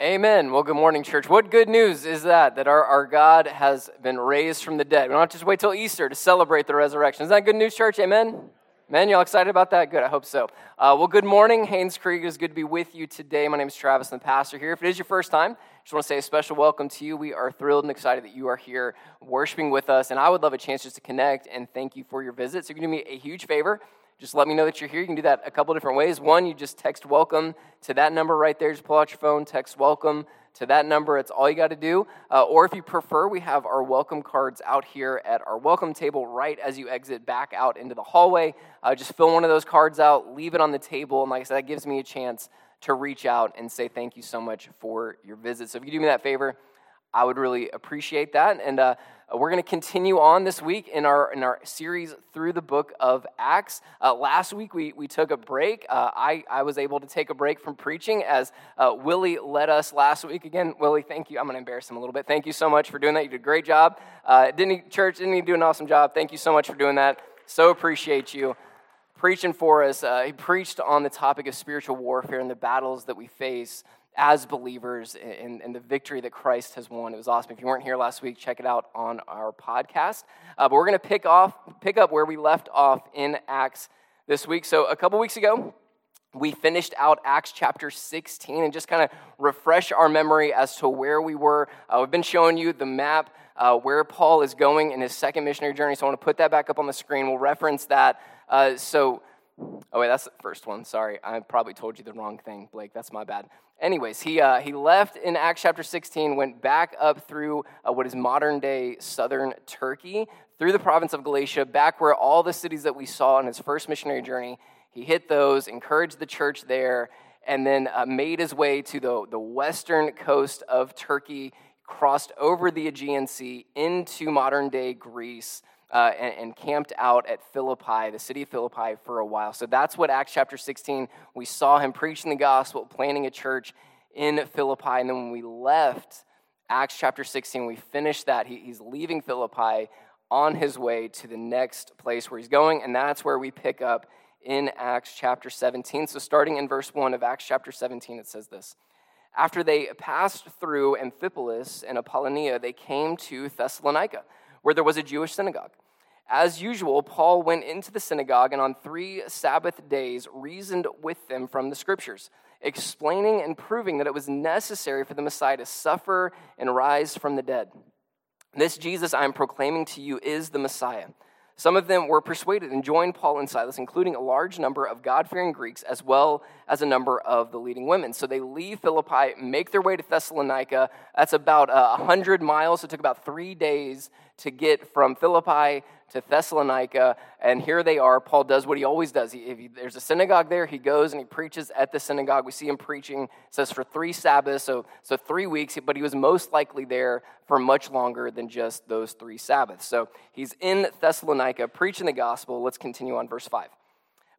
Amen. Well, good morning, church. What good news is that? That our, our God has been raised from the dead. We don't have to just wait till Easter to celebrate the resurrection. Is that good news, church? Amen. Man, y'all excited about that? Good, I hope so. Uh, well, good morning, Haynes Creek. It's good to be with you today. My name is Travis, I'm the pastor here. If it is your first time, just want to say a special welcome to you. We are thrilled and excited that you are here worshiping with us, and I would love a chance just to connect and thank you for your visit. So, you can do me a huge favor just let me know that you're here. You can do that a couple different ways. One, you just text welcome to that number right there. Just pull out your phone, text welcome to that number. It's all you got to do. Uh, or if you prefer, we have our welcome cards out here at our welcome table right as you exit back out into the hallway. Uh, just fill one of those cards out, leave it on the table. And like I said, that gives me a chance to reach out and say thank you so much for your visit. So if you do me that favor, I would really appreciate that. And uh, we're going to continue on this week in our in our series through the book of Acts. Uh, last week we, we took a break. Uh, I, I was able to take a break from preaching as uh, Willie led us last week. Again, Willie, thank you. I'm going to embarrass him a little bit. Thank you so much for doing that. You did a great job. Uh, didn't he, church? Didn't he do an awesome job? Thank you so much for doing that. So appreciate you preaching for us. Uh, he preached on the topic of spiritual warfare and the battles that we face as believers in the victory that Christ has won. It was awesome. If you weren't here last week, check it out on our podcast. Uh, but we're going to pick off, pick up where we left off in Acts this week. So a couple weeks ago, we finished out Acts chapter 16 and just kind of refresh our memory as to where we were. Uh, we've been showing you the map uh, where Paul is going in his second missionary journey. So I want to put that back up on the screen. We'll reference that. Uh, so Oh, wait, that's the first one. Sorry, I probably told you the wrong thing, Blake. That's my bad. Anyways, he, uh, he left in Acts chapter 16, went back up through uh, what is modern day southern Turkey, through the province of Galatia, back where all the cities that we saw on his first missionary journey, he hit those, encouraged the church there, and then uh, made his way to the, the western coast of Turkey, crossed over the Aegean Sea into modern day Greece uh, and, and, camped out at Philippi, the city of Philippi, for a while. So that's what Acts chapter 16, we saw him preaching the gospel, planting a church in Philippi. And then when we left Acts chapter 16, we finished that. He, he's leaving Philippi on his way to the next place where he's going, and that's where we pick up in Acts chapter 17. So starting in verse 1 of Acts chapter 17, it says this. After they passed through Amphipolis and Apollonia, they came to Thessalonica where there was a Jewish synagogue. As usual, Paul went into the synagogue and on three Sabbath days reasoned with them from the scriptures, explaining and proving that it was necessary for the Messiah to suffer and rise from the dead. This Jesus I am proclaiming to you is the Messiah. Some of them were persuaded and joined Paul and Silas, including a large number of God fearing Greeks as well as a number of the leading women. So they leave Philippi, make their way to Thessalonica. That's about uh, 100 miles. It took about three days to get from Philippi to Thessalonica, and here they are. Paul does what he always does. He, if he, there's a synagogue there, he goes and he preaches at the synagogue. We see him preaching, says for three Sabbaths, so, so three weeks, but he was most likely there for much longer than just those three Sabbaths. So he's in Thessalonica preaching the gospel. Let's continue on verse 5.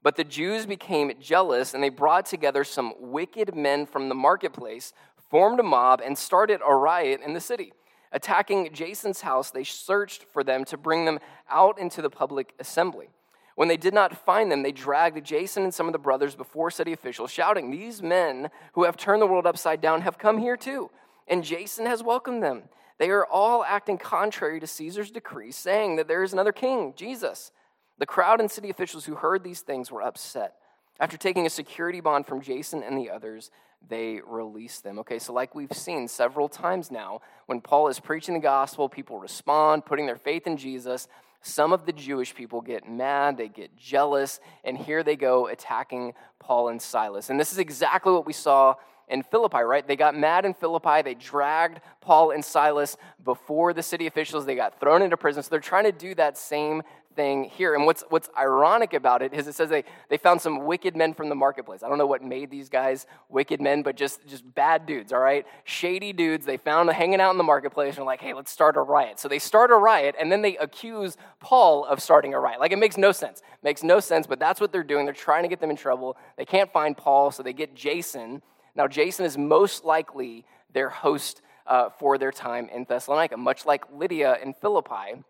But the Jews became jealous, and they brought together some wicked men from the marketplace, formed a mob, and started a riot in the city. Attacking Jason's house, they searched for them to bring them out into the public assembly. When they did not find them, they dragged Jason and some of the brothers before city officials, shouting, These men who have turned the world upside down have come here too, and Jason has welcomed them. They are all acting contrary to Caesar's decree, saying that there is another king, Jesus. The crowd and city officials who heard these things were upset. After taking a security bond from Jason and the others, they release them. Okay, so like we've seen several times now, when Paul is preaching the gospel, people respond, putting their faith in Jesus. Some of the Jewish people get mad, they get jealous, and here they go attacking Paul and Silas. And this is exactly what we saw in Philippi, right? They got mad in Philippi. They dragged Paul and Silas before the city officials. They got thrown into prison. So they're trying to do that same thing here. And what's, what's ironic about it is it says they, they found some wicked men from the marketplace. I don't know what made these guys wicked men, but just, just bad dudes, all right? Shady dudes. They found them hanging out in the marketplace and like, hey, let's start a riot. So they start a riot and then they accuse Paul of starting a riot. Like it makes no sense. makes no sense, but that's what they're doing. They're trying to get them in trouble. They can't find Paul, so they get Jason. Now, Jason is most likely their host uh, for their time in Thessalonica, much like Lydia in Philippi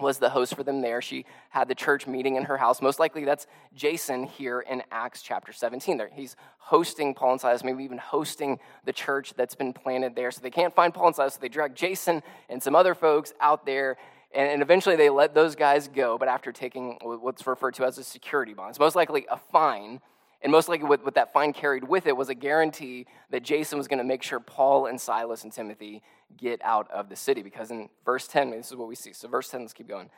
was the host for them there. She had the church meeting in her house. Most likely that's Jason here in Acts chapter 17. There, he's hosting Paul and Silas, maybe even hosting the church that's been planted there. So they can't find Paul and Silas, so they drag Jason and some other folks out there. And, eventually they let those guys go, but after taking what's referred to as a security bond. It's most likely a fine. And most likely, what that fine carried with it was a guarantee that Jason was going to make sure Paul and Silas and Timothy get out of the city. Because in verse 10, this is what we see. So, verse 10, let's keep going.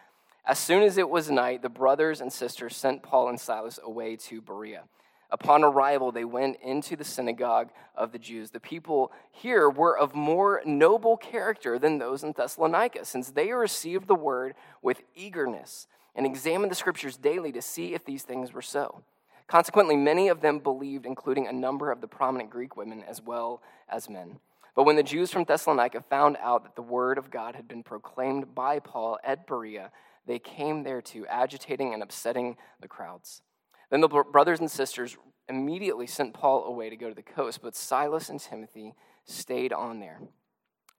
As soon as it was night, the brothers and sisters sent Paul and Silas away to Berea. Upon arrival, they went into the synagogue of the Jews. The people here were of more noble character than those in Thessalonica, since they received the word with eagerness and examined the scriptures daily to see if these things were so. Consequently, many of them believed, including a number of the prominent Greek women as well as men. But when the Jews from Thessalonica found out that the word of God had been proclaimed by Paul at Berea, they came there too, agitating and upsetting the crowds. Then the brothers and sisters immediately sent Paul away to go to the coast, but Silas and Timothy stayed on there.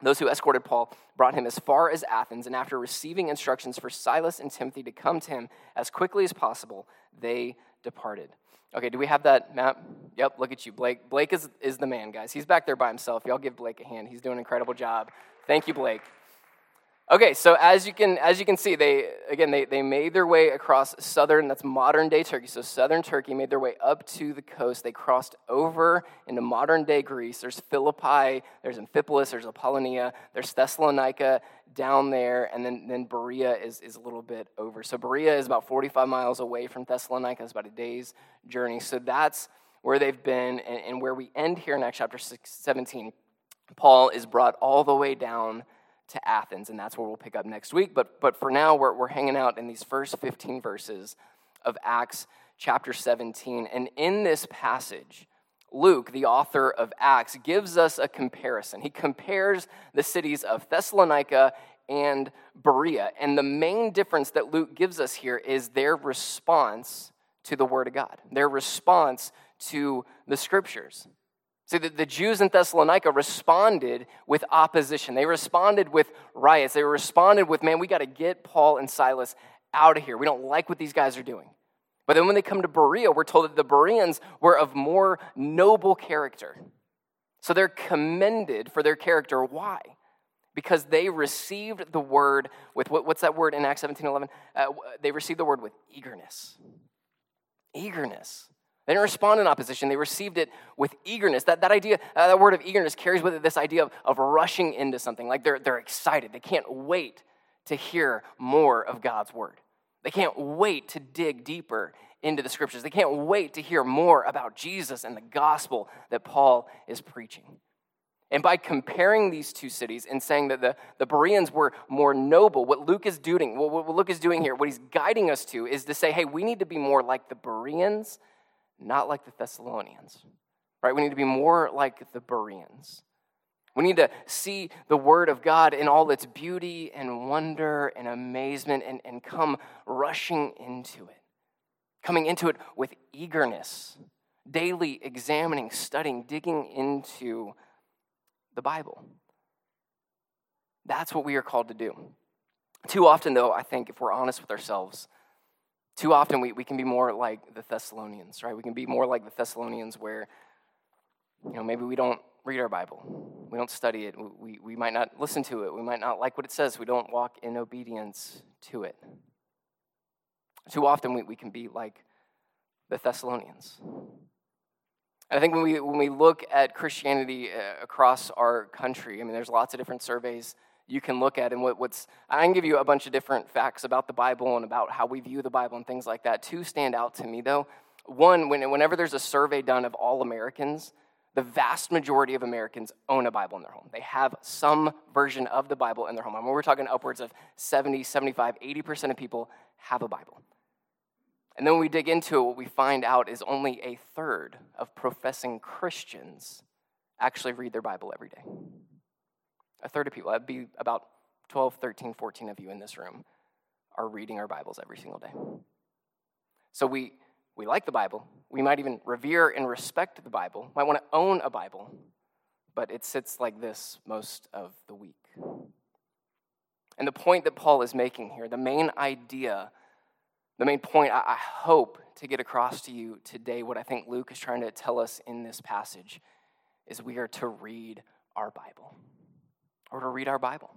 Those who escorted Paul brought him as far as Athens, and after receiving instructions for Silas and Timothy to come to him as quickly as possible, they departed. Okay, do we have that map? Yep, look at you, Blake. Blake is, is the man, guys. He's back there by himself. Y'all give Blake a hand. He's doing an incredible job. Thank you, Blake. Okay, so as you can as you can see, they again they, they made their way across southern, that's modern day Turkey. So southern Turkey made their way up to the coast. They crossed over into modern day Greece. There's Philippi, there's Amphipolis, there's Apollonia, there's Thessalonica down there, and then, then Berea is, is a little bit over. So Berea is about 45 miles away from Thessalonica, it's about a day's journey. So that's where they've been, and, and where we end here in Acts chapter 6, 17. Paul is brought all the way down to Athens, and that's where we'll pick up next week. But, but for now, we're, we're hanging out in these first 15 verses of Acts chapter 17. And in this passage, Luke, the author of Acts, gives us a comparison. He compares the cities of Thessalonica and Berea. And the main difference that Luke gives us here is their response to the Word of God, their response to the Scriptures. See, the, the Jews in Thessalonica responded with opposition. They responded with riots. They responded with, man, we got to get Paul and Silas out of here. We don't like what these guys are doing. But then when they come to Berea, we're told that the Bereans were of more noble character. So they're commended for their character. Why? Because they received the word with, what, what's that word in Acts 17 11? Uh, they received the word with eagerness. Eagerness. They didn't respond in opposition. They received it with eagerness. That, that idea, uh, that word of eagerness carries with it this idea of, of rushing into something. Like they're, they're excited. They can't wait to hear more of God's word. They can't wait to dig deeper into the scriptures. They can't wait to hear more about Jesus and the gospel that Paul is preaching. And by comparing these two cities and saying that the, the Bereans were more noble, what Luke is doing, what Luke is doing here, what he's guiding us to is to say, hey, we need to be more like the Bereans not like the Thessalonians. Right? We need to be more like the Bereans. We need to see the Word of God in all its beauty and wonder and amazement and, and come rushing into it, coming into it with eagerness, daily examining, studying, digging into the Bible. That's what we are called to do. Too often, though, I think, if we're honest with ourselves, too often we, we can be more like the Thessalonians, right? We can be more like the Thessalonians where, you know, maybe we don't read our Bible. We don't study it. We, we might not listen to it. We might not like what it says. We don't walk in obedience to it. Too often we, we can be like the Thessalonians. I think when we, when we look at Christianity uh, across our country, I mean, there's lots of different surveys you can look at. And what, what's, I can give you a bunch of different facts about the Bible and about how we view the Bible and things like that. Two stand out to me, though. One, when, whenever there's a survey done of all Americans, the vast majority of Americans own a Bible in their home. They have some version of the Bible in their home. I mean, we're talking upwards of 70, 75, 80% of people have a Bible. And then when we dig into it, what we find out is only a third of professing Christians actually read their Bible every day a third of people, that'd be about 12, 13, 14 of you in this room, are reading our Bibles every single day. So we, we like the Bible. We might even revere and respect the Bible, might want to own a Bible, but it sits like this most of the week. And the point that Paul is making here, the main idea, the main point I, I hope to get across to you today, what I think Luke is trying to tell us in this passage, is we are to read our Bible. Or to read our Bible.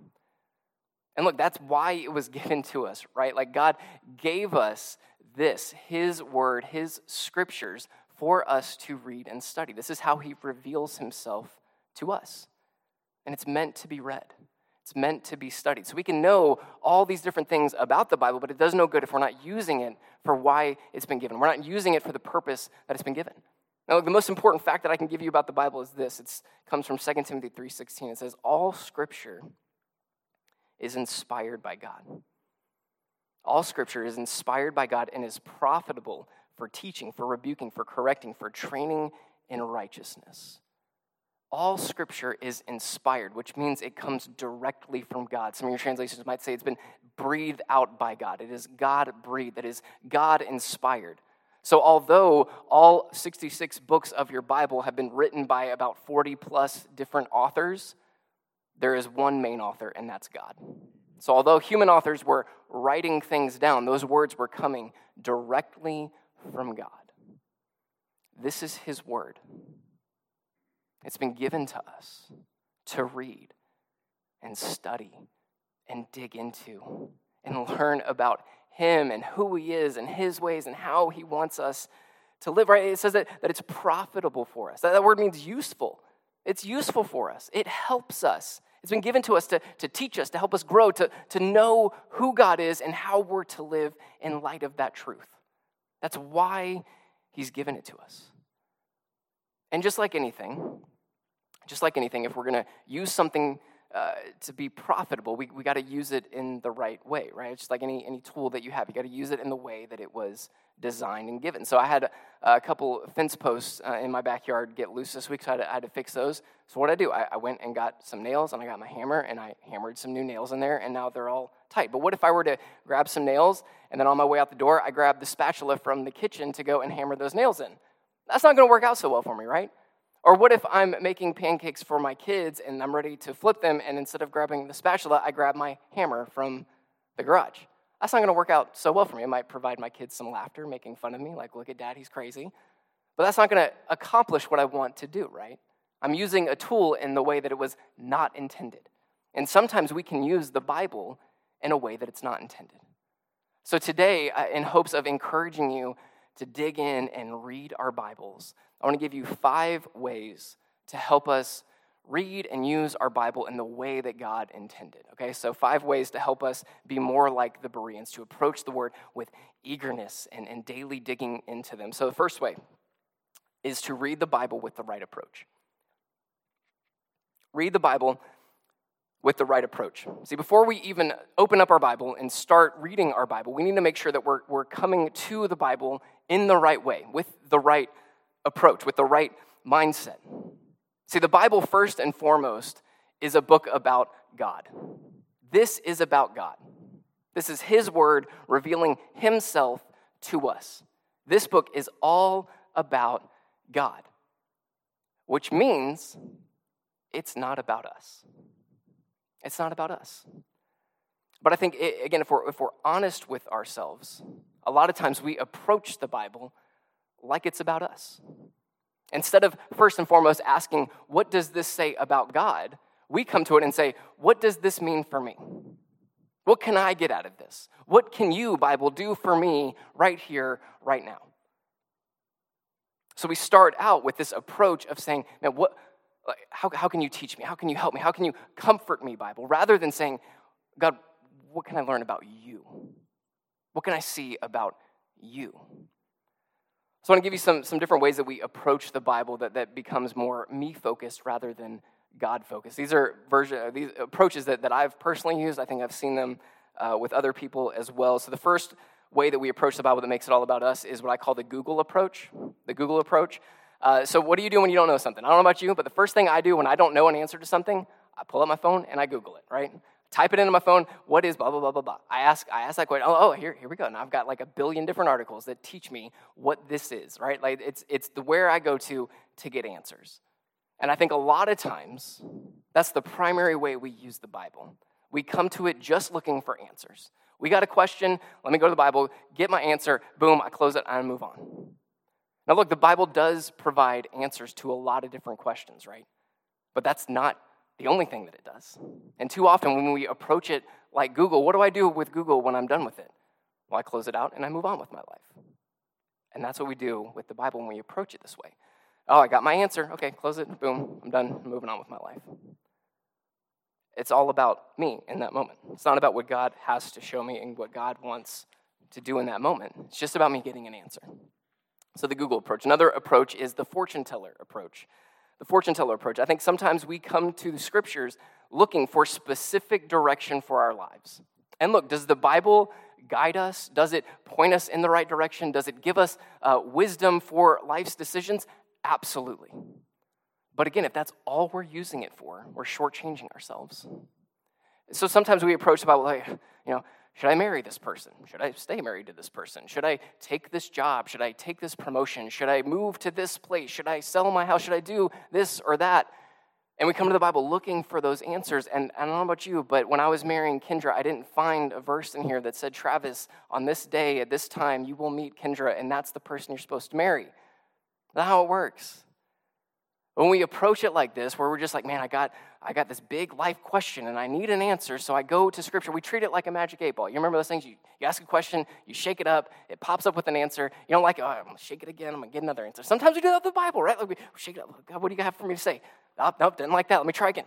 And look, that's why it was given to us, right? Like God gave us this, His word, His scriptures, for us to read and study. This is how He reveals Himself to us. And it's meant to be read. It's meant to be studied. So we can know all these different things about the Bible, but it does no good if we're not using it for why it's been given. We're not using it for the purpose that it's been given. Now, the most important fact that I can give you about the Bible is this. It comes from 2 Timothy 3.16. It says, all scripture is inspired by God. All scripture is inspired by God and is profitable for teaching, for rebuking, for correcting, for training in righteousness all scripture is inspired, which means it comes directly from God. Some of your translations might say it's been breathed out by God. It is God breathed, that is God inspired. So, although all 66 books of your Bible have been written by about 40 plus different authors, there is one main author, and that's God. So, although human authors were writing things down, those words were coming directly from God. This is His word. It's been given to us to read and study and dig into and learn about Him and who He is and His ways and how He wants us to live, right? It says that, that it's profitable for us. That, that word means useful. It's useful for us, it helps us. It's been given to us to, to teach us, to help us grow, to, to know who God is and how we're to live in light of that truth. That's why He's given it to us. And just like anything, just like anything, if we're going to use something uh, to be profitable, we, we got to use it in the right way, right? It's just like any, any tool that you have, you got to use it in the way that it was designed and given. So I had a, a couple fence posts uh, in my backyard get loose this week, so I had to, I had to fix those. So what I do, I, I, went and got some nails, and I got my hammer, and I hammered some new nails in there, and now they're all tight. But what if I were to grab some nails, and then on my way out the door, I grab the spatula from the kitchen to go and hammer those nails in? That's not going to work out so well for me, right? Or what if I'm making pancakes for my kids and I'm ready to flip them, and instead of grabbing the spatula, I grab my hammer from the garage? That's not going to work out so well for me. It might provide my kids some laughter, making fun of me, like, look at dad, he's crazy. But that's not going to accomplish what I want to do, right? I'm using a tool in the way that it was not intended. And sometimes we can use the Bible in a way that it's not intended. So today, uh, in hopes of encouraging you to dig in and read our Bibles, I want to give you five ways to help us read and use our Bible in the way that God intended. Okay, so five ways to help us be more like the Bereans, to approach the word with eagerness and, and daily digging into them. So the first way is to read the Bible with the right approach. Read the Bible with the right approach. See, before we even open up our Bible and start reading our Bible, we need to make sure that we're, we're coming to the Bible in the right way, with the right approach, with the right mindset. See, the Bible, first and foremost, is a book about God. This is about God. This is His Word revealing Himself to us. This book is all about God, which means it's not about us. It's not about us. But I think, again, if we're, if we're honest with ourselves, a lot of times we approach the Bible like it's about us. Instead of first and foremost asking, what does this say about God? We come to it and say, what does this mean for me? What can I get out of this? What can you, Bible, do for me right here, right now? So we start out with this approach of saying, man, what, how, how can you teach me? How can you help me? How can you comfort me, Bible? Rather than saying, God, what can I learn about you? What can I see about you? So I want to give you some, some different ways that we approach the Bible that, that becomes more me focused rather than God focused. These are version, these approaches that, that I've personally used. I think I've seen them uh, with other people as well. So the first way that we approach the Bible that makes it all about us is what I call the Google approach. The Google approach. Uh, so what do you do when you don't know something? I don't know about you, but the first thing I do when I don't know an answer to something, I pull up my phone and I Google it, right? Type it into my phone what is blah blah blah blah blah i ask i ask that question oh, oh here, here we go now i've got like a billion different articles that teach me what this is right like it's it's the where i go to to get answers and i think a lot of times that's the primary way we use the bible We come to it just looking for answers. We got a question, let me go to the Bible, get my answer, boom, I close it, I move on. Now, look, the Bible does provide answers to a lot of different questions, right? But that's not the only thing that it does. And too often, when we approach it like Google, what do I do with Google when I'm done with it? Well, I close it out and I move on with my life. And that's what we do with the Bible when we approach it this way. Oh, I got my answer. Okay, close it. Boom, I'm done. I'm moving on with my life. It's all about me in that moment. It's not about what God has to show me and what God wants to do in that moment. It's just about me getting an answer. So, the Google approach. Another approach is the fortune teller approach. The fortune teller approach. I think sometimes we come to the scriptures looking for specific direction for our lives. And look, does the Bible guide us? Does it point us in the right direction? Does it give us uh, wisdom for life's decisions? Absolutely. But again, if that's all we're using it for, we're shortchanging ourselves. So sometimes we approach the Bible like, you know, should I marry this person? Should I stay married to this person? Should I take this job? Should I take this promotion? Should I move to this place? Should I sell my house? Should I do this or that? And we come to the Bible looking for those answers. And I don't know about you, but when I was marrying Kendra, I didn't find a verse in here that said, Travis, on this day, at this time, you will meet Kendra, and that's the person you're supposed to marry. That's how it works. When we approach it like this, where we're just like, man, I got, I got this big life question and I need an answer, so I go to Scripture. We treat it like a magic eight ball. You remember those things? You, you ask a question, you shake it up, it pops up with an answer. You don't like, oh, I'm gonna shake it again, I'm gonna get another answer. Sometimes we do that with the Bible, right? Like we shake it up. God, what do you have for me to say? Oh, nope, didn't like that. Let me try again.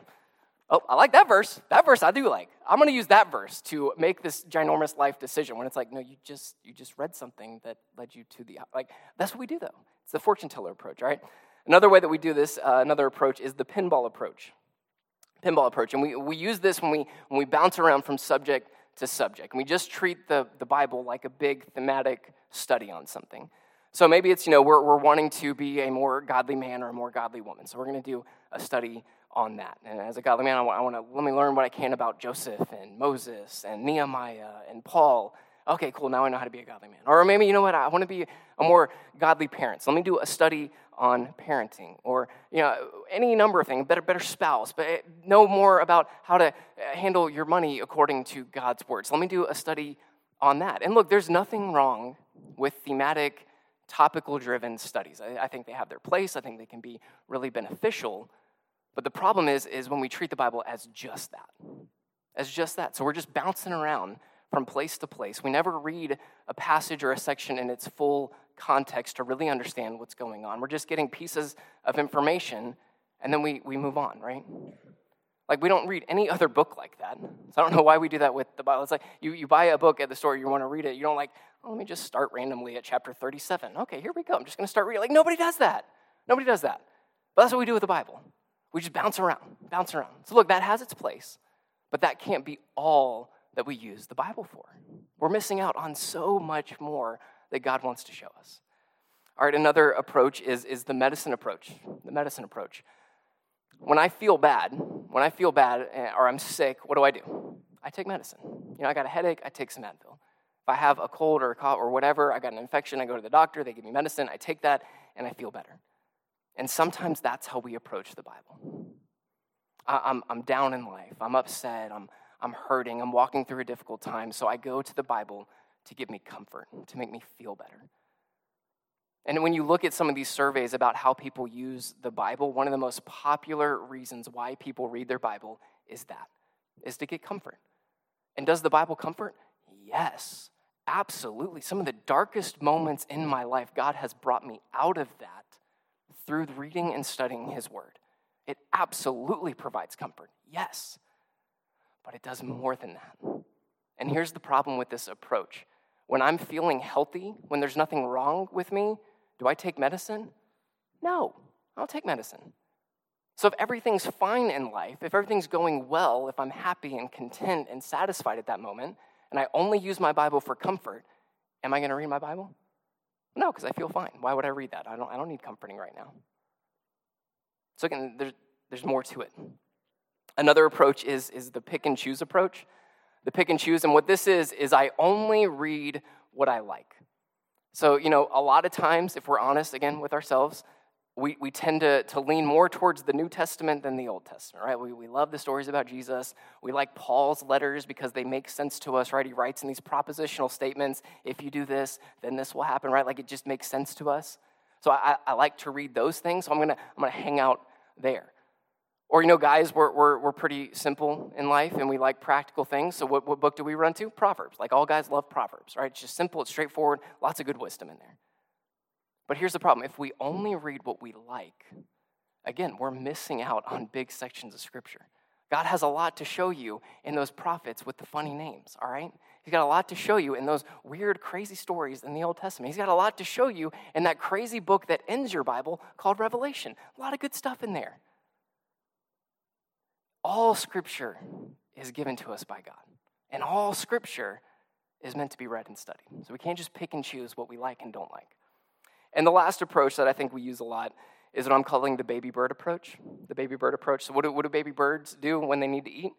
Oh, I like that verse. That verse I do like. I'm to use that verse to make this ginormous life decision when it's like, no, you just you just read something that led you to the like. That's what we do though. It's the fortune teller approach, right? Another way that we do this, uh, another approach, is the pinball approach. Pinball approach. And we, we use this when we, when we bounce around from subject to subject. And we just treat the, the Bible like a big thematic study on something. So maybe it's, you know, we're, we're wanting to be a more godly man or a more godly woman. So we're going to do a study on that. And as a godly man, I want, I want to let me learn what I can about Joseph and Moses and Nehemiah and Paul okay, cool, now I know how to be a godly man. Or maybe, you know what, I want to be a more godly parent. So let me do a study on parenting. Or, you know, any number of things, better, better spouse, but eh, know more about how to eh, handle your money according to God's word. So let me do a study on that. And look, there's nothing wrong with thematic, topical driven studies. I, I think they have their place, I think they can be really beneficial. But the problem is, is when we treat the Bible as just that. As just that. So we're just bouncing around from place to place. We never read a passage or a section in its full context to really understand what's going on. We're just getting pieces of information and then we, we move on, right? Like, we don't read any other book like that. So I don't know why we do that with the Bible. It's like you, you buy a book at the store, you want to read it. You don't like, oh, let me just start randomly at chapter 37. Okay, here we go. I'm just going to start reading. Like, nobody does that. Nobody does that. But that's what we do with the Bible. We just bounce around, bounce around. So, look, that has its place, but that can't be all that we use the Bible for. We're missing out on so much more that God wants to show us. All right, another approach is, is the medicine approach. The medicine approach. When I feel bad, when I feel bad eh, or I'm sick, what do I do? I take medicine. You know, I got a headache, I take some Advil. If I have a cold or a cough or whatever, I got an infection, I go to the doctor, they give me medicine, I take that, and I feel better. And sometimes that's how we approach the Bible. I, I'm, I'm down in life, I'm upset, I'm, I'm hurting, I'm walking through a difficult time, so I go to the Bible to give me comfort, to make me feel better. And when you look at some of these surveys about how people use the Bible, one of the most popular reasons why people read their Bible is that, is to get comfort. And does the Bible comfort? Yes, absolutely. Some of the darkest moments in my life, God has brought me out of that through reading and studying His Word. It absolutely provides comfort. Yes but it does hmm. more than that. And here's the problem with this approach when I'm feeling healthy, when there's nothing wrong with me, do I take medicine? No, I don't take medicine. So if everything's fine in life, if everything's going well, if I'm happy and content and satisfied at that moment, and I only use my Bible for comfort, am I going to read my Bible? No, because I feel fine. Why would I read that? I don't, I don't need comforting right now. So again, there's, there's more to it. Another approach is, is the pick and choose approach. The pick and choose, and what this is, is I only read what I like. So, you know, a lot of times, if we're honest again with ourselves, we, we tend to, to lean more towards the New Testament than the Old Testament, right? We, we love the stories about Jesus. We like Paul's letters because they make sense to us, right? He writes in these propositional statements if you do this, then this will happen, right? Like it just makes sense to us. So I, I like to read those things, so I'm gonna, I'm gonna hang out there. Or, you know, guys, we're, we're, we're pretty simple in life and we like practical things. So, what, what book do we run to? Proverbs. Like, all guys love Proverbs, right? It's just simple, it's straightforward, lots of good wisdom in there. But here's the problem if we only read what we like, again, we're missing out on big sections of Scripture. God has a lot to show you in those prophets with the funny names, all right? He's got a lot to show you in those weird, crazy stories in the Old Testament. He's got a lot to show you in that crazy book that ends your Bible called Revelation. A lot of good stuff in there. All Scripture is given to us by God, and all Scripture is meant to be read and studied. So we can't just pick and choose what we like and don't like. And the last approach that I think we use a lot is what I'm calling the baby bird approach. The baby bird approach. So, what do, what do baby birds do when they need to eat?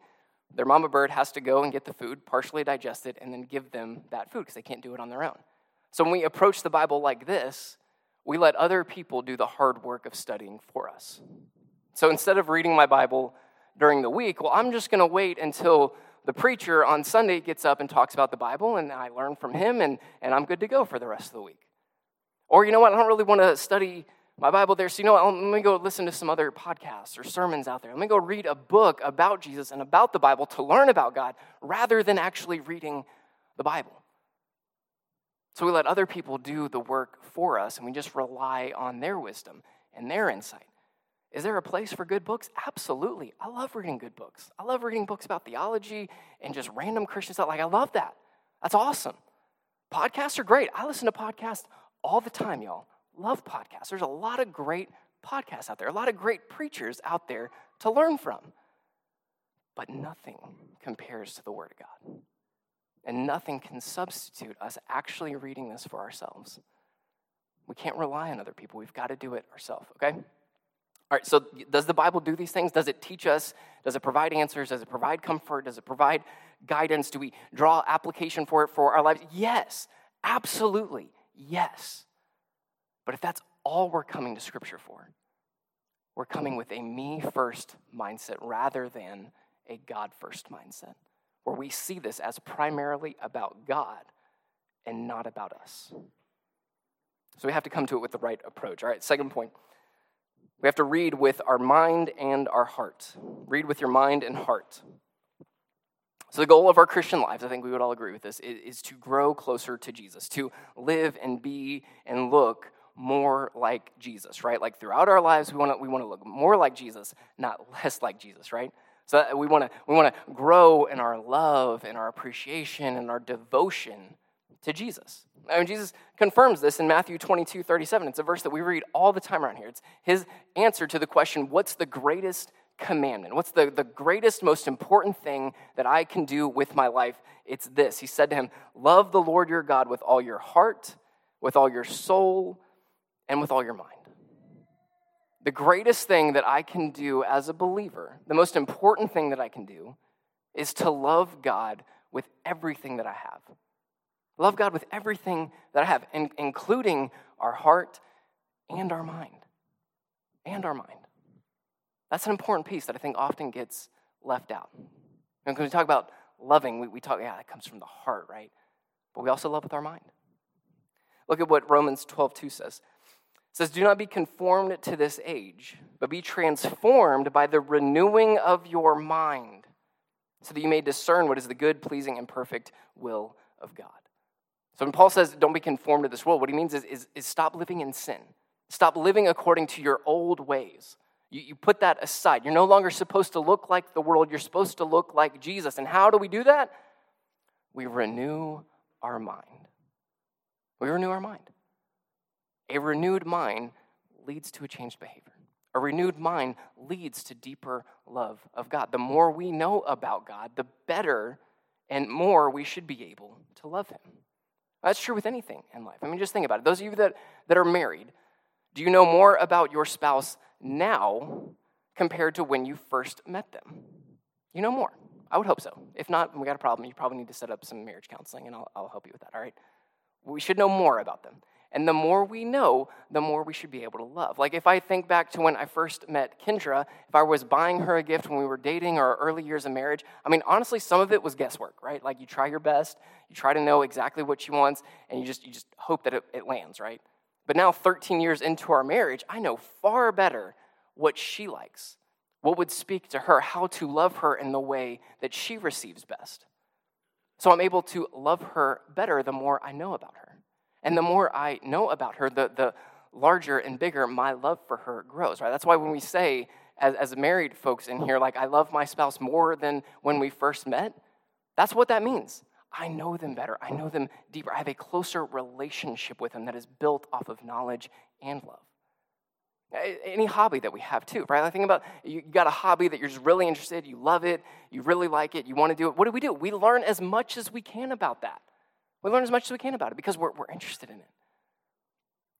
Their mama bird has to go and get the food, partially digest it, and then give them that food because they can't do it on their own. So, when we approach the Bible like this, we let other people do the hard work of studying for us. So, instead of reading my Bible during the week, well, I'm just going to wait until the preacher on Sunday gets up and talks about the Bible, and I learn from him, and, and I'm good to go for the rest of the week. Or, you know what, I don't really want to study my Bible there, so you know what, let me go listen to some other podcasts or sermons out there. Let me go read a book about Jesus and about the Bible to learn about God rather than actually reading the Bible. So we let other people do the work for us and we just rely on their wisdom and their insight. Is there a place for good books? Absolutely. I love reading good books. I love reading books about theology and just random Christian stuff. Like, I love that. That's awesome. Podcasts are great. I listen to podcasts all the time, y'all. Love podcasts. There's a lot of great podcasts out there, a lot of great preachers out there to learn from. But nothing compares to the Word of God. And nothing can substitute us actually reading this for ourselves. We can't rely on other people. We've got to do it ourselves, okay? All right, so does the Bible do these things? Does it teach us? Does it provide answers? Does it provide comfort? Does it provide guidance? Do we draw application for it for our lives? Yes, absolutely. Yes. But if that's all we're coming to Scripture for, we're coming with a me first mindset rather than a God first mindset, where we see this as primarily about God and not about us. So we have to come to it with the right approach. All right, second point. We have to read with our mind and our heart. Read with your mind and heart. So, the goal of our Christian lives, I think we would all agree with this, is to grow closer to Jesus, to live and be and look more like Jesus, right? Like throughout our lives, we want to we want to look more like Jesus, not less like Jesus, right? So uh, we want to we want to grow in our love and our appreciation and our devotion to Jesus. I mean, Jesus confirms this in Matthew 22, 37. It's a verse that we read all the time around here. It's his answer to the question, what's the greatest commandment? What's the, the greatest, most important thing that I can do with my life? It's this. He said to him, Love the Lord your God with all your heart, with all your soul, and with all your mind. The greatest thing that I can do as a believer, the most important thing that I can do, is to love God with everything that I have. Love God with everything that I have, including our heart and our mind. And our mind. That's an important piece that I think often gets left out. And when we talk about loving, we, we talk, yeah, that comes from the heart, right? But we also love with our mind. Look at what Romans 12, 2 says. It says, Do not be conformed to this age, but be transformed by the renewing of your mind, so that you may discern what is the good, pleasing, and perfect will of God. So when Paul says, Don't be conformed to this world, what he means is, is, is stop living in sin. Stop living according to your old ways. You, you put that aside. You're no longer supposed to look like the world, you're supposed to look like Jesus. And how do we do that? We renew our mind. We renew our mind. A renewed mind leads to a changed behavior. A renewed mind leads to deeper love of God. The more we know about God, the better and more we should be able to love Him. That's true with anything in life. I mean, just think about it. Those of you that, that are married, do you know more about your spouse now compared to when you first met them? You know more. I would hope so. If not, we got a problem. You probably need to set up some marriage counseling, and I'll, I'll help you with that, all right? We should know more about them. And the more we know, the more we should be able to love. Like if I think back to when I first met Kendra, if I was buying her a gift when we were dating or early years of marriage, I mean, honestly, some of it was guesswork, right? Like you try your best, you try to know exactly what she wants, and you just, you just hope that it, it lands, right? But now, 13 years into our marriage, I know far better what she likes, what would speak to her, how to love her in the way that she receives best. So I'm able to love her better the more I know about her. And the more I know about her, the, the larger and bigger my love for her grows, right? That's why when we say, as, as married folks in here, like, I love my spouse more than when we first met, that's what that means. I know them better. I know them deeper. I have a closer relationship with them that is built off of knowledge and love. Any hobby that we have too, right? I think about you got a hobby that you're just really interested, you love it, you really like it, you want to do it. What do we do? We learn as much as we can about that. We learn as much as we can about it because we're, we're interested in it.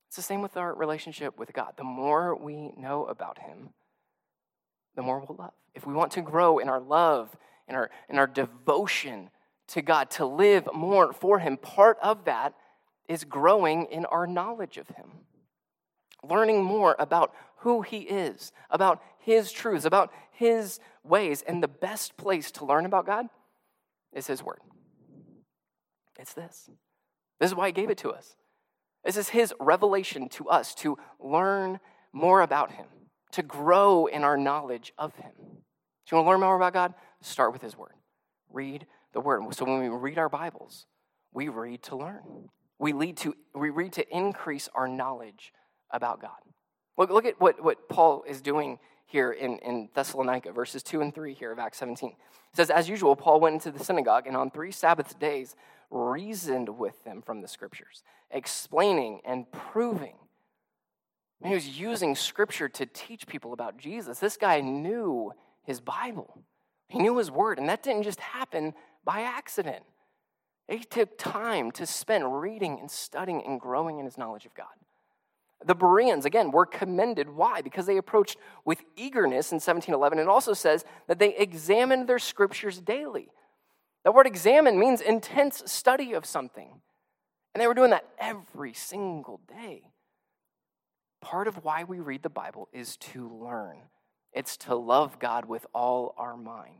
It's the same with our relationship with God. The more we know about Him, the more we'll love. If we want to grow in our love, in our, in our devotion to God, to live more for Him, part of that is growing in our knowledge of Him. Learning more about who He is, about His truths, about His ways. And the best place to learn about God is His Word. It's this. This is why He gave it to us. This is His revelation to us to learn more about Him, to grow in our knowledge of Him. Do you want to learn more about God? Start with His Word. Read the Word. So when we read our Bibles, we read to learn. We, lead to, we read to increase our knowledge about God. Look, look at what, what Paul is doing here in, in Thessalonica, verses 2 and 3 here of Acts 17. It says, As usual, Paul went into the synagogue and on three Sabbath days reasoned with them from the scriptures, explaining and proving. he was using scripture to teach people about Jesus. This guy knew his Bible, he knew his word, and that didn't just happen by accident. He took time to spend reading and studying and growing in his knowledge of God. The Bereans, again, were commended. Why? Because they approached with eagerness in 1711. It also says that they examined their scriptures daily. That word examine means intense study of something. And they were doing that every single day. Part of why we read the Bible is to learn, it's to love God with all our mind.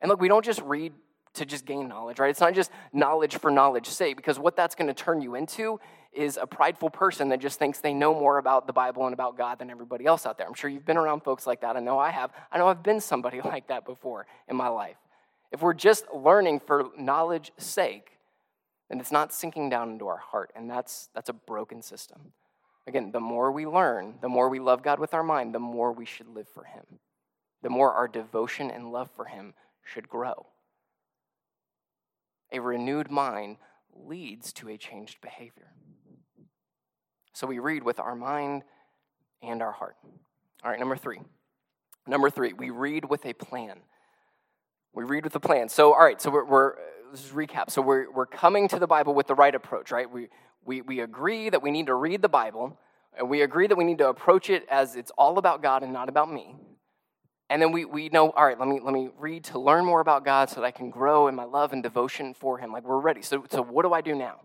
And look, we don't just read to just gain knowledge, right? It's not just knowledge for knowledge's sake, because what that's going to turn you into is a prideful person that just thinks they know more about the Bible and about God than everybody else out there. I'm sure you've been around folks like that. I know I have. I know I've been somebody like that before in my life. If we're just learning for knowledge's sake, then it's not sinking down into our heart, and that's, that's a broken system. Again, the more we learn, the more we love God with our mind, the more we should live for Him. The more our devotion and love for Him should grow. A renewed mind leads to a changed behavior. So we read with our mind and our heart. All right, number three. Number three, we read with a plan. We read with a plan. So, all right, so we're, we're let's recap. So we're, we're coming to the Bible with the right approach, right? We, we, we agree that we need to read the Bible, and we agree that we need to approach it as it's all about God and not about me. And then we, we know, all right, let me, let me read to learn more about God so that I can grow in my love and devotion for Him. Like we're ready. So, so what do I do now?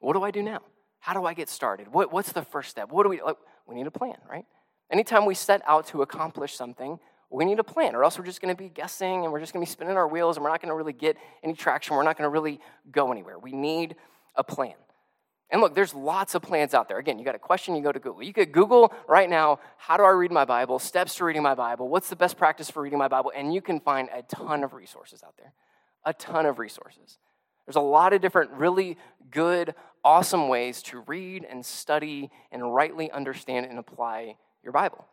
What do I do now? How do I get started? What, what's the first step? What do we, like, we need a plan, right? Anytime we set out to accomplish something, we need a plan, or else we're just going to be guessing and we're just going to be spinning our wheels and we're not going to really get any traction. We're not going to really go anywhere. We need a plan. And look, there's lots of plans out there. Again, you got a question, you go to Google. You could Google right now, how do I read my Bible? Steps to reading my Bible. What's the best practice for reading my Bible? And you can find a ton of resources out there. A ton of resources. There's a lot of different, really good, awesome ways to read and study and rightly understand and apply your Bible.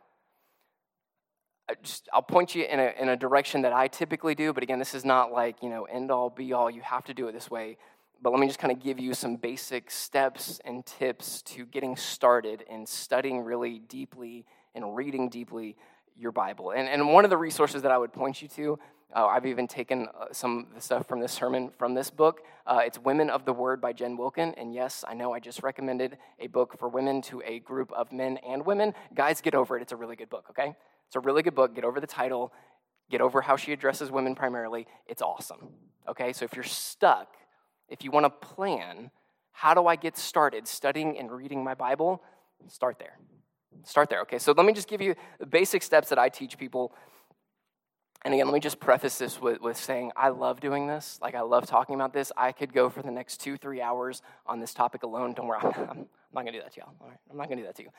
Just, I'll point you in a, in a direction that I typically do, but again, this is not like, you know, end all, be all. You have to do it this way but let me just kind of give you some basic steps and tips to getting started in studying really deeply and reading deeply your Bible. And, and one of the resources that I would point you to, uh, I've even taken uh, some of the stuff from this sermon from this book. Uh, it's Women of the Word by Jen Wilkin. And yes, I know I just recommended a book for women to a group of men and women. Guys, get over it. It's a really good book, okay? It's a really good book. Get over the title, get over how she addresses women primarily. It's awesome, okay? So if you're stuck, if you want to plan How do I get started studying and reading my Bible? Start there. Start there. Okay, so let me just give you the basic steps that I teach people. And again, let me just preface this with, with saying I love doing this. Like, I love talking about this. I could go for the next two, three hours on this topic alone. Don't worry, I'm, not gonna do that to y'all. All right? I'm not gonna do that to you.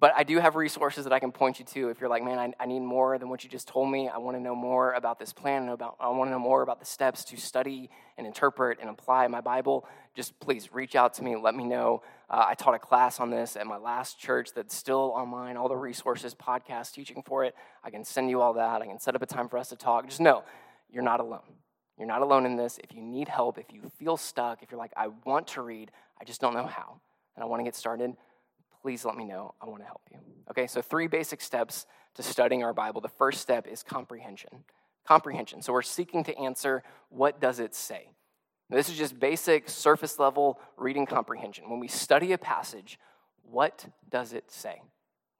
But I do have resources that I can point you to if you're like, man, I, I need more than what you just told me. I want to know more about this plan. About, I want to know more about the steps to study and interpret and apply my Bible. Just please reach out to me. Let me know. Uh, I taught a class on this at my last church that's still online, all the resources, podcast, teaching for it. I can send you all that. I can set up a time for us to talk. Just know you're not alone. You're not alone in this. If you need help, if you feel stuck, if you're like, I want to read, I just don't know how, and I want to get started, please let me know. I want to help you. Okay, so three basic steps to studying our Bible. The first step is comprehension. Comprehension. So we're seeking to answer what does it say? Now, this is just basic surface level reading comprehension. When we study a passage, what does it say?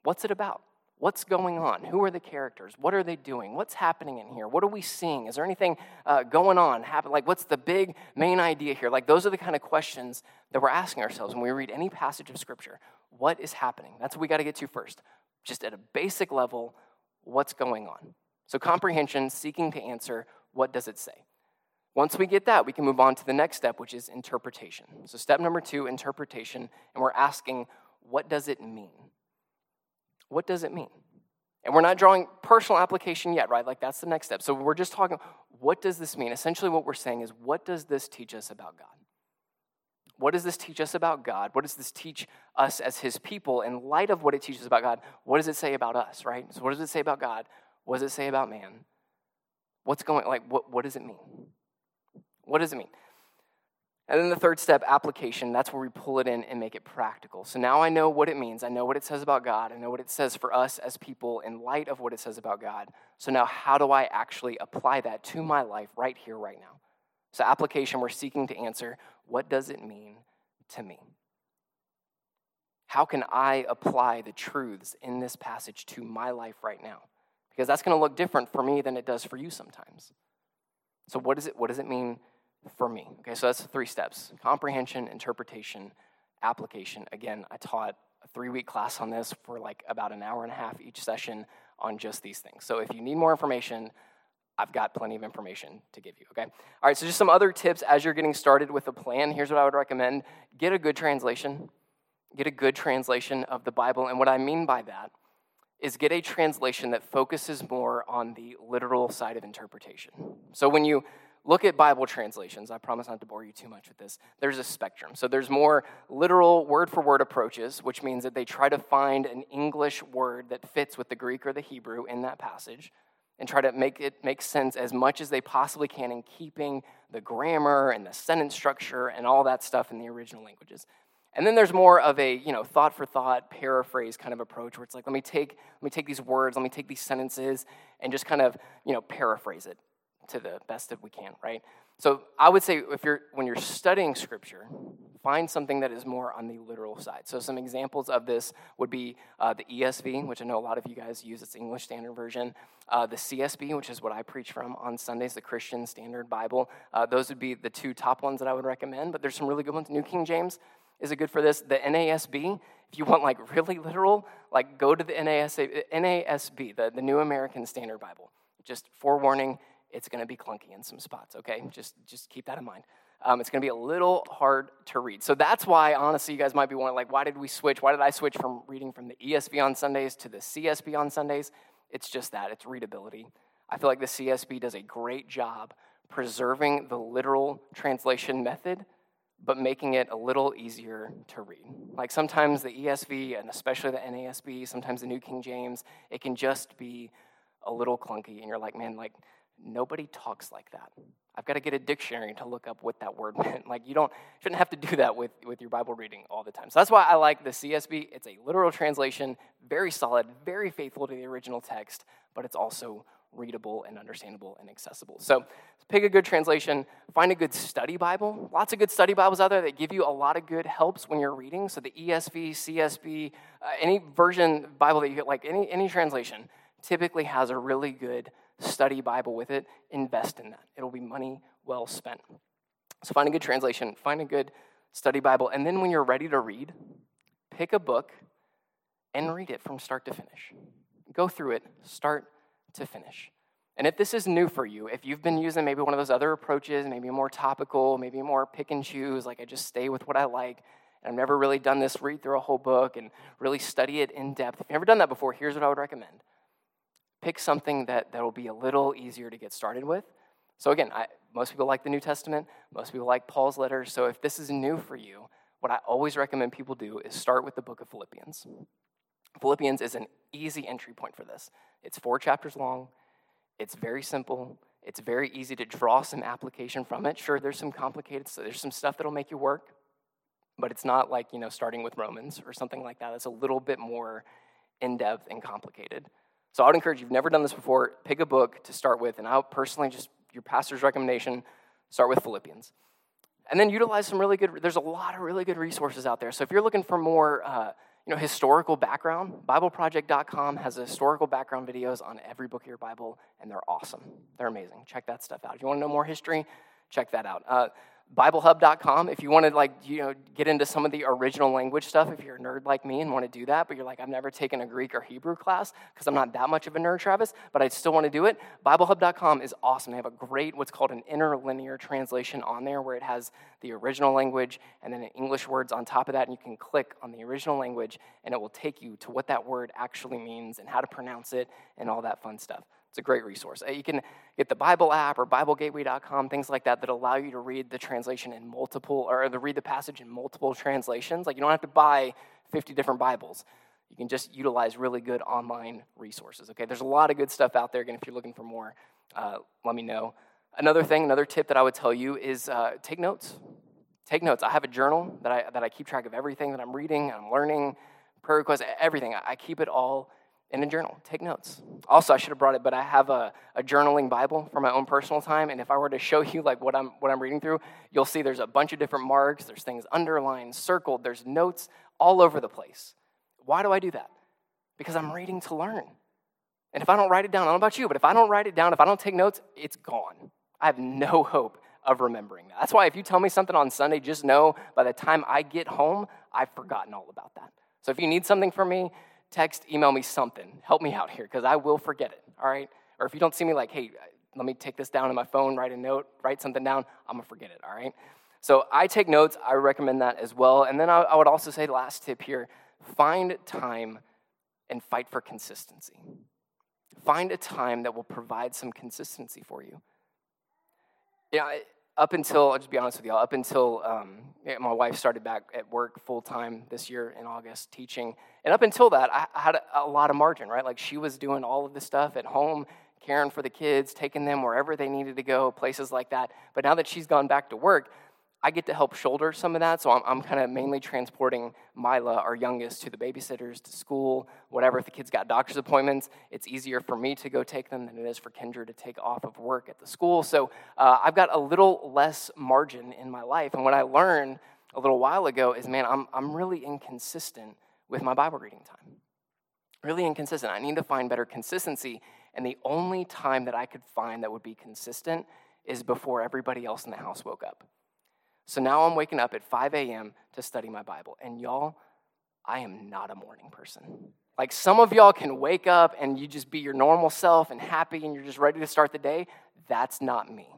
What's it about? What's going on? Who are the characters? What are they doing? What's happening in here? What are we seeing? Is there anything uh, going on? Happen? Like, what's the big main idea here? Like, those are the kind of questions that we're asking ourselves when we read any passage of Scripture. What is happening? That's what we got to get to first. Just at a basic level, what's going on? So, comprehension, seeking to answer, what does it say? Once we get that, we can move on to the next step, which is interpretation. So, step number two, interpretation, and we're asking, what does it mean? what does it mean? And we're not drawing personal application yet, right? Like that's the next step. So we're just talking, what does this mean? Essentially, what we're saying is, what does this teach us about God? What does this teach us about God? What does this teach us as His people in light of what it teaches about God? What does it say about us, right? So, what does it say about God? What does it say about man? What's going like? What, what does it mean? What does it mean? And then the third step, application, that's where we pull it in and make it practical. So now I know what it means. I know what it says about God. I know what it says for us as people in light of what it says about God. So now, how do I actually apply that to my life right here, right now? So, application, we're seeking to answer what does it mean to me? How can I apply the truths in this passage to my life right now? Because that's going to look different for me than it does for you sometimes. So, what, is it, what does it mean for me. Okay, so that's three steps comprehension, interpretation, application. Again, I taught a three week class on this for like about an hour and a half each session on just these things. So if you need more information, I've got plenty of information to give you, okay? All right, so just some other tips as you're getting started with the plan. Here's what I would recommend get a good translation. Get a good translation of the Bible. And what I mean by that is get a translation that focuses more on the literal side of interpretation. So when you look at Bible translations. I promise not to bore you too much with this. There's a spectrum. So there's more literal word for word approaches, which means that they try to find an English word that fits with the Greek or the Hebrew in that passage and try to make it make sense as much as they possibly can in keeping the grammar and the sentence structure and all that stuff in the original languages. And then there's more of a, you know, thought for thought paraphrase kind of approach where it's like, let me take, let me take these words, let me take these sentences and just kind of, you know, paraphrase it to the best that we can, right? So I would say if you're when you're studying scripture, find something that is more on the literal side. So some examples of this would be uh, the ESV, which I know a lot of you guys use. It's English Standard Version. Uh, the CSB, which is what I preach from on Sundays, the Christian Standard Bible. Uh, those would be the two top ones that I would recommend. But there's some really good ones. New King James is it good for this. The NASB, if you want like really literal, like go to the NASB, the, the New American Standard Bible. Just forewarning, it's going to be clunky in some spots, okay? Just, just keep that in mind. Um, it's going to be a little hard to read. So that's why, honestly, you guys might be wondering, like, why did we switch? Why did I switch from reading from the ESV on Sundays to the CSB on Sundays? It's just that, it's readability. I feel like the CSB does a great job preserving the literal translation method, but making it a little easier to read. Like sometimes the ESV, and especially the NASB, sometimes the New King James, it can just be a little clunky, and you're like, man, like, Nobody talks like that. I've got to get a dictionary to look up what that word meant. Like you don't shouldn't have to do that with, with your Bible reading all the time. So that's why I like the CSB. It's a literal translation, very solid, very faithful to the original text, but it's also readable and understandable and accessible. So pick a good translation, find a good study Bible. Lots of good study Bibles out there that give you a lot of good helps when you're reading. So the ESV, CSB, uh, any version Bible that you get, like any any translation, typically has a really good study Bible with it, invest in that. It'll be money well spent. So find a good translation, find a good study Bible, and then when you're ready to read, pick a book and read it from start to finish. Go through it, start to finish. And if this is new for you, if you've been using maybe one of those other approaches, maybe more topical, maybe more pick and choose, like I just stay with what I like, and I've never really done this, read through a whole book and really study it in depth. If you've never done that before, here's what I would recommend. Pick something that, that will be a little easier to get started with. So again, I, most people like the New Testament, most people like Paul's letters. So if this is new for you, what I always recommend people do is start with the book of Philippians. Philippians is an easy entry point for this. It's four chapters long, it's very simple, it's very easy to draw some application from it. Sure, there's some complicated, so there's some stuff that'll make you work, but it's not like, you know, starting with Romans or something like that. It's a little bit more in depth and complicated. So I would encourage you, if you've never done this before, pick a book to start with, and I would personally just, your pastor's recommendation, start with Philippians. And then utilize some really good, there's a lot of really good resources out there. So if you're looking for more, uh, you know, historical background, BibleProject.com has historical background videos on every book of your Bible, and they're awesome. They're amazing. Check that stuff out. If you want to know more history, check that out. Uh, BibleHub.com, if you want to like, you know, get into some of the original language stuff, if you're a nerd like me and want to do that, but you're like, I've never taken a Greek or Hebrew class because I'm not that much of a nerd, Travis, but I still want to do it. BibleHub.com is awesome. They have a great, what's called an interlinear translation on there where it has the original language and then English words on top of that, and you can click on the original language and it will take you to what that word actually means and how to pronounce it and all that fun stuff. It's a great resource. Uh, you can get the Bible app or BibleGateway.com, things like that, that allow you to read the translation in multiple, or to read the passage in multiple translations. Like you don't have to buy 50 different Bibles. You can just utilize really good online resources. Okay, there's a lot of good stuff out there. Again, if you're looking for more, uh, let me know. Another thing, another tip that I would tell you is uh, take notes. Take notes. I have a journal that I, that I keep track of everything that I'm reading, I'm learning, prayer requests, everything. I keep it all in a journal. Take notes. Also, I should have brought it, but I have a, a journaling Bible for my own personal time. And if I were to show you like what I'm what I'm reading through, you'll see there's a bunch of different marks. There's things underlined, circled. There's notes all over the place. Why do I do that? Because I'm reading to learn. And if I don't write it down, I don't know about you, but if I don't write it down, if I don't take notes, it's gone. I have no hope of remembering that. That's why if you tell me something on Sunday, just know by the time I get home, I've forgotten all about that. So if you need something from me, text, email me something. Help me out here because I will forget it, all right? Or if you don't see me like, hey, let me take this down on my phone, write a note, write something down, I'm gonna forget it, all right? So I take notes, I recommend that as well. And then I, I would also say, last tip here find time and fight for consistency. Find a time that will provide some consistency for you. Yeah, up until, I'll just be honest with y'all, up until um, my wife started back at work full time this year in August teaching. And up until that, I, I had a, a, lot of margin, right? Like she was doing all of this stuff at home, caring for the kids, taking them wherever they needed to go, places like that. But now that she's gone back to work, I get to help shoulder some of that. So I'm, I'm kind of mainly transporting Mila, our youngest, to the babysitters, to school, whatever. If the kids got doctor's appointments, it's easier for me to go take them than it is for Kendra to take off of work at the school. So uh, I've got a little less margin in my life. And what I learned a little while ago is man, I'm, I'm really inconsistent with my Bible reading time. Really inconsistent. I need to find better consistency. And the only time that I could find that would be consistent is before everybody else in the house woke up. So now I'm waking up at 5 a.m. to study my Bible. And y'all, I am not a morning person. Like some of y'all can wake up and you just be your normal self and happy and you're just ready to start the day. That's not me.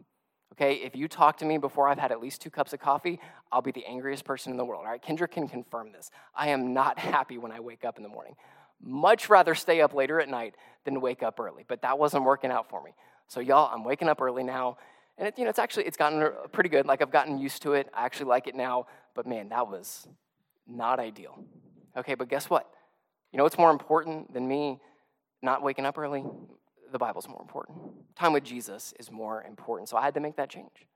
Okay, if you talk to me before I've had at least two cups of coffee, I'll be the angriest person in the world. All right, Kendra can confirm this. I am not happy when I wake up in the morning. Much rather stay up later at night than wake up early, but that wasn't working out for me. So, y'all, I'm waking up early now and it, you know, it's actually it's gotten pretty good. Like I've gotten used to it. I actually like it now. But man, that was not ideal. Okay, but guess what? You know what's more important than me not waking up early? The Bible's more important. Time with Jesus is more important. So I had to make that change.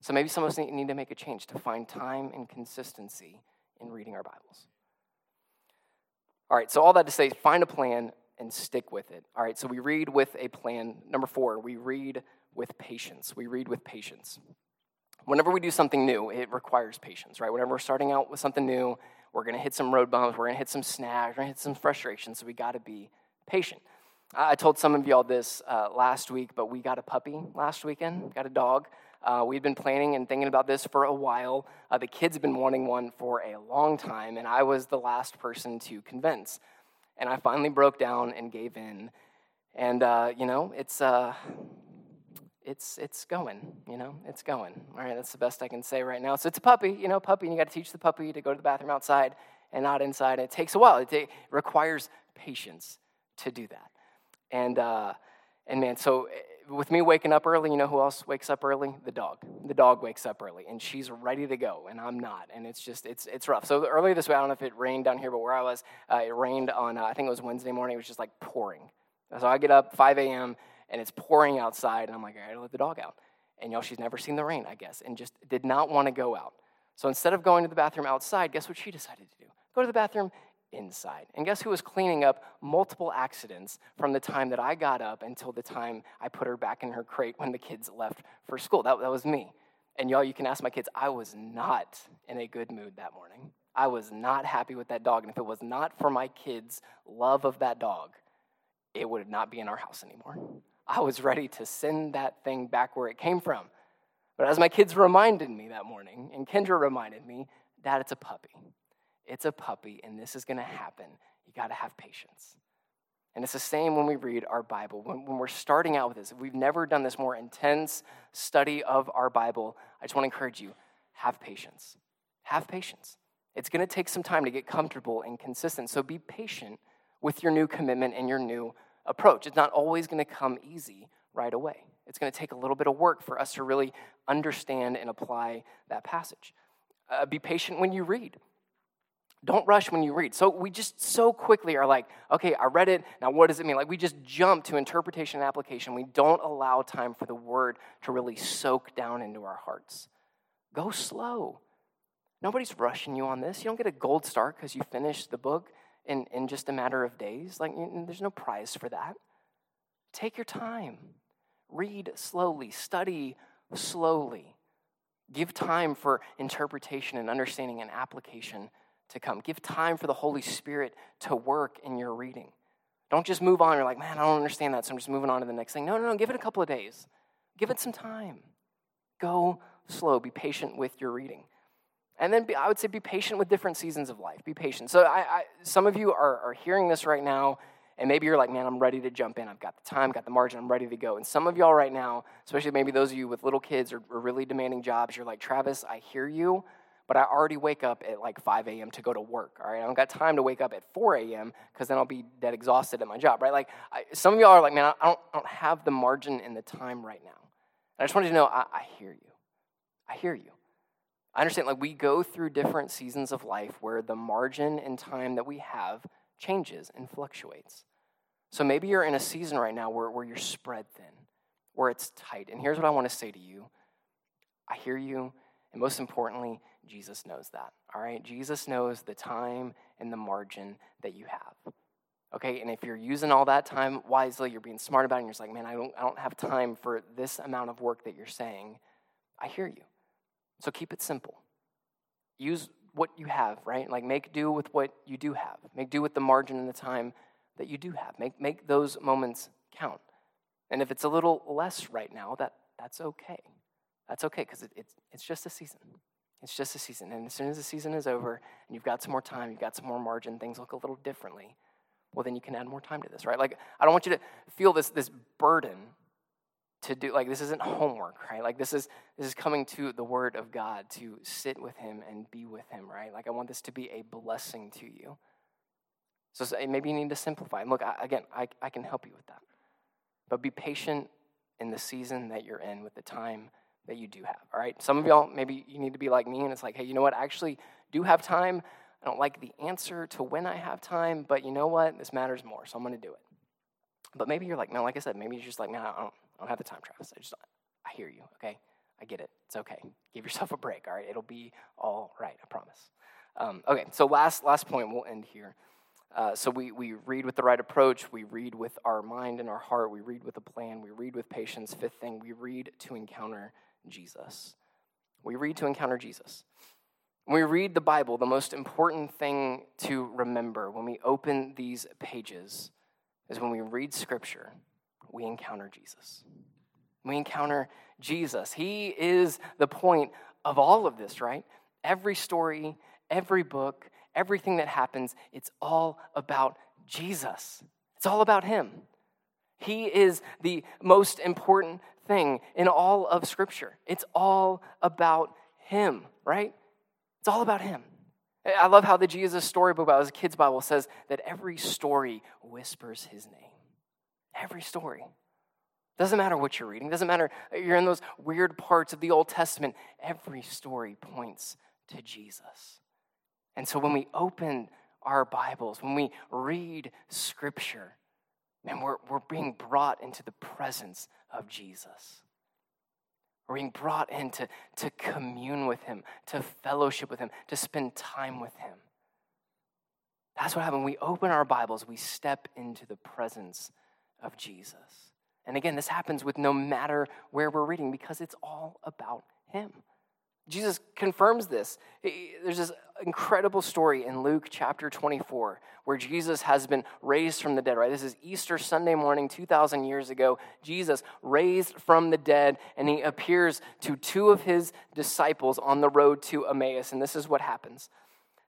So maybe some of us need to make a change to find time and consistency in reading our Bibles. All right, so all that to say, find a plan and stick with it. All right, so we read with a plan. Number four, we read with patience. We read with patience. Whenever we do something new, it requires patience, right? Whenever we're starting out with something new, we're going to hit some road bumps, we're going to hit some snags, we're going to hit some frustrations, so we got to be patient. I told some of y'all this uh, last week, but we got a puppy last weekend, got a dog. Uh, we've been planning and thinking about this for a while. Uh, the kids have been wanting one for a long time, and I was the last person to convince. And I finally broke down and gave in. And, uh, you know, it's, uh, it's, it's going, you know, it's going. All right, that's the best I can say right now. So it's a puppy, you know, puppy, and you got to teach the puppy to go to the bathroom outside and not inside. It takes a while, it, it requires patience to do that. And, uh, and man, so with me waking up early, you know who else wakes up early? The dog. The dog wakes up early, and she's ready to go, and I'm not, and it's just it's it's rough. So earlier this week, I don't know if it rained down here, but where I was, uh, it rained on uh, I think it was Wednesday morning. It was just like pouring. So I get up 5 a.m. and it's pouring outside, and I'm like, I gotta let the dog out. And y'all, she's never seen the rain, I guess, and just did not want to go out. So instead of going to the bathroom outside, guess what she decided to do? Go to the bathroom inside. And guess who was cleaning up multiple accidents from the time that I got up until the time I put her back in her crate when the kids left for school? That, that was me. And y'all, you can ask my kids, I was not in a good mood that morning. I was not happy with that dog. And if it was not for my kids' love of that dog, it would not be in our house anymore. I was ready to send that thing back where it came from. But as my kids reminded me that morning, and Kendra reminded me, Dad, it's a puppy. It's a puppy, and this is going to happen. You got to have patience. And it's the same when we read our Bible. When, when, we're starting out with this, if we've never done this more intense study of our Bible, I just want to encourage you have patience. Have patience. It's going to take some time to get comfortable and consistent. So be patient with your new commitment and your new approach. It's not always going to come easy right away. It's going to take a little bit of work for us to really understand and apply that passage. Uh, be patient when you read. Don't rush when you read. So we just so quickly are like, okay, I read it. Now what does it mean? Like we just jump to interpretation and application. We don't allow time for the word to really soak down into our hearts. Go slow. Nobody's rushing you on this. You don't get a gold star because you finished the book in, in just a matter of days. Like there's no prize for that. Take your time. Read slowly. Study slowly. Give time for interpretation and understanding and application to come. Give time for the Holy Spirit to work in your reading. Don't just move on. You're like, man, I don't understand that, so I'm just moving on to the next thing. No, no, no. Give it a couple of days. Give it some time. Go slow. Be patient with your reading. And then be, I would say be patient with different seasons of life. Be patient. So I, I, some of you are, are hearing this right now, and maybe you're like, man, I'm ready to jump in. I've got the time, got the margin, I'm ready to go. And some of y'all right now, especially maybe those of you with little kids or, or really demanding jobs, you're like, Travis, I hear you, but I already wake up at like 5 a.m. to go to work, all right? I don't got time to wake up at 4 a.m. because then I'll be dead exhausted at my job, right? Like, I, some of y'all are like, man, I don't, I don't have the margin and the time right now. And I just wanted to know, I, I hear you. I hear you. I understand, like, we go through different seasons of life where the margin and time that we have changes and fluctuates. So maybe you're in a season right now where, where you're spread thin, where it's tight. And here's what I want to say to you I hear you, and most importantly, Jesus knows that. All right? Jesus knows the time and the margin that you have. Okay, and if you're using all that time wisely, you're being smart about it, and you're just like, man, I don't, I don't have time for this amount of work that you're saying, I hear you. So keep it simple. Use what you have, right? Like make do with what you do have. Make do with the margin and the time that you do have. Make, make those moments count. And if it's a little less right now, that, that's okay. That's okay because it, it's, it's just a season. It's just a season. And as soon as the season is over and you've got some more time, you've got some more margin, things look a little differently, well, then you can add more time to this, right? Like, I don't want you to feel this, this burden to do, like, this isn't homework, right? Like, this is, this is coming to the Word of God to sit with Him and be with Him, right? Like, I want this to be a blessing to you. So maybe you need to simplify. And look, I, again, I, I can help you with that. But be patient in the season that you're in with the time that you do have. All right. Some of y'all, maybe you need to be like me and it's like, hey, you know what? I actually do have time. I don't like the answer to when I have time, but you know what? This matters more, so I'm going to do it. But maybe you're like, man, like I said, maybe you're just like, man, I don't, I don't have the time, Travis. I just, I hear you. Okay. I get it. It's okay. Give yourself a break. All right. It'll be all right. I promise. Um, okay. So last, last point. We'll end here. Uh, so we, we read with the right approach. We read with our mind and our heart. We read with a plan. We read with patience. Fifth thing, we read to encounter Jesus. We read to encounter Jesus. When we read the Bible, the most important thing to remember when we open these pages is when we read Scripture, we encounter Jesus. We encounter Jesus. He is the point of all of this, right? Every story, every book, everything that happens, it's all about Jesus. It's all about Him. He is the most important thing in all of Scripture. It's all about Him, right? It's all about Him. I love how the Jesus storybook Bible, as a kid's Bible, says that every story whispers His name. Every story. Doesn't matter what you're reading, doesn't matter you're in those weird parts of the Old Testament. Every story points to Jesus. And so when we open our Bibles, when we read Scripture, man, we're, we're being brought into the presence of Jesus. We're being brought in to, to commune with Him, to fellowship with Him, to spend time with Him. That's what happens. When we open our Bibles, we step into the presence of Jesus. And again, this happens with no matter where we're reading because it's all about Him. Jesus confirms this. There's this incredible story in Luke chapter 24 where Jesus has been raised from the dead, right? This is Easter Sunday morning, 2,000 years ago. Jesus raised from the dead, and he appears to two of his disciples on the road to Emmaus. And this is what happens.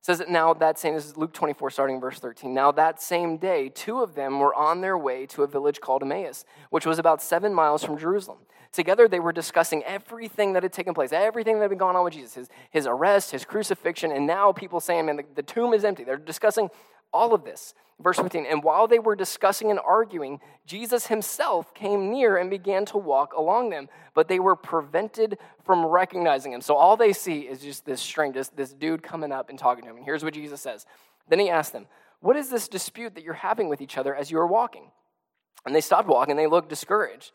It says that now that same, this is Luke 24, starting verse 13. Now that same day, two of them were on their way to a village called Emmaus, which was about seven miles from Jerusalem. Together, they were discussing everything that had taken place, everything that had been going on with Jesus, his, his arrest, his crucifixion, and now people saying, man, the, the tomb is empty. They're discussing all of this. Verse 15, and while they were discussing and arguing, Jesus himself came near and began to walk along them, but they were prevented from recognizing him. So all they see is just this strange, this, this dude coming up and talking to him. And here's what Jesus says. Then he asked them, What is this dispute that you're having with each other as you are walking? And they stopped walking, and they looked discouraged.